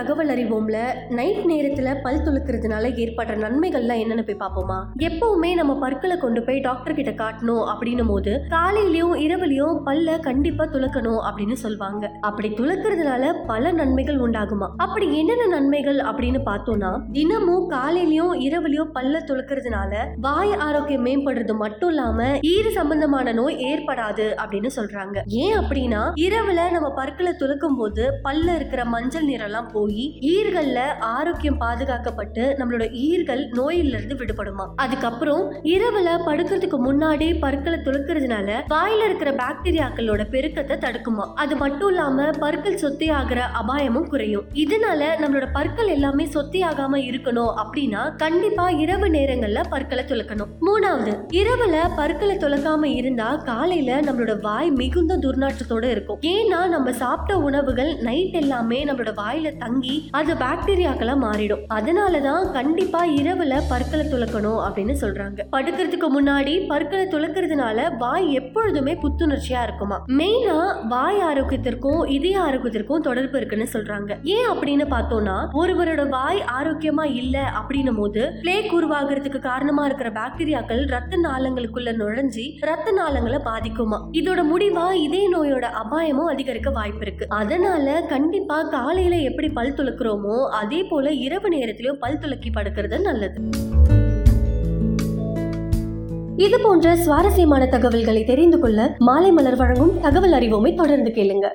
தகவல் அறிவோம்ல? நைட் நேரத்துல பல் துளுக்கிறதுனால ஏற்படுற நன்மைகள்லாம் என்னன்னு போய் பார்ப்போமா? எப்பவுமே நம்ம பற்களை கொண்டு போய் டாக்டர் கிட்ட காட்டணும் அப்படின்னும் போது காலையிலயும் இரவுலயும் பல்ல கண்டிப்பா துளக்கணும் அப்படின்னு சொல்லுவாங்க அப்படி துளக்கிறதுனால பல நன்மைகள் உண்டாகுமா? அப்படி என்னென்ன நன்மைகள் அப்படின்னு பார்த்தோம்னா தினமும் காலையிலயும் இரவுலயும் பல்ல துளக்கிறதுனால வாய் ஆரோக்கியம் மேம்படுறது மட்டும் இல்லாம ஈறு சம்பந்தமான நோய் ஏற்படாது அப்படின்னு சொல்றாங்க. ஏன் அப்படின்னா இரவுல நம்ம பற்களை துளக்கும் போது பல்ல இருக்கிற மஞ்சள் நிறம்லாம் போய் ஈர்கள்ல ஆரோக்கியம் பாதுகாக்கப்பட்டு நம்மளோட ஈர்கள் நோயில இருந்து விடுபடுமா. அதுக்கப்புறம் இரவுல படுக்கிறதுக்கு முன்னாடி பற்களை துளுக்கிறதுனால வாயில இருக்கிற பாக்டீரியாக்களோட பெருக்கத்தை தடுக்குமா. அது மட்டும் இல்லாம பற்கள் சொத்தி ஆகிற அபாயமும் குறையும். இதனால நம்மளோட பற்கள் எல்லாமே சொத்தி ஆகாம இருக்கணும் அப்படின்னா கண்டிப்பா இரவு நேரங்கள்ல பற்களை துளக்கணும். மூணாவது இரவுல பற்களை துளக்காம இருந்தா காலையில நம்மளோட வாய் மிகுந்த துர்நாற்றத்தோட இருக்கும். ஏன்னா நம்ம சாப்பிட்ட உணவுகள் நைட் எல்லாமே நம்மளோட வாயில தங்கி அது பாக்டீரியாக்களா மாறிடும். அதனாலதான் கண்டிப்பா இரவுல பற்களை துளக்கணும் அப்படின்னு சொல்றாங்க. படுக்கிறதுக்கு முன்னாடி பற்களை துளக்கிறதுனால வாய் எப்பொழுதுமே புத்துணர்ச்சியா இருக்குமா? மெயினா வாய் ஆரோக்கியத்திற்கும் இதய ஆரோக்கியத்திற்கும் தொடர்பு இருக்குன்னு சொல்றாங்க. ஏன் அப்படின்னு பார்த்தோம்னா ஒருவரோட வாய் ஆரோக்கியமா இல்ல அப்படின்னும் போது பிளேக் உருவாகிறதுக்கு காரணமா இருக்கிற பாக்டீரியாக்கள் ரத்த நாளங்களுக்குள்ள நுழைஞ்சி ரத்த நாளங்களை பாதிக்குமா? இதோட முடிவா இதய நோயோட அபாயமும் அதிகரிக்க வாய்ப்பு இருக்கு. அதனால கண்டிப்பா காலையில எப்படி பல் துளக்குறோமோ அதே போல இரவு நேரத்திலும் பல் துளக்கி படுக்கிறது நல்லது. இது போன்ற சுவாரஸ்யமான தகவல்களை தெரிந்து கொள்ள மாலை மலர் வழங்கும் தகவல் அறிவோமை தொடர்ந்து கேளுங்க.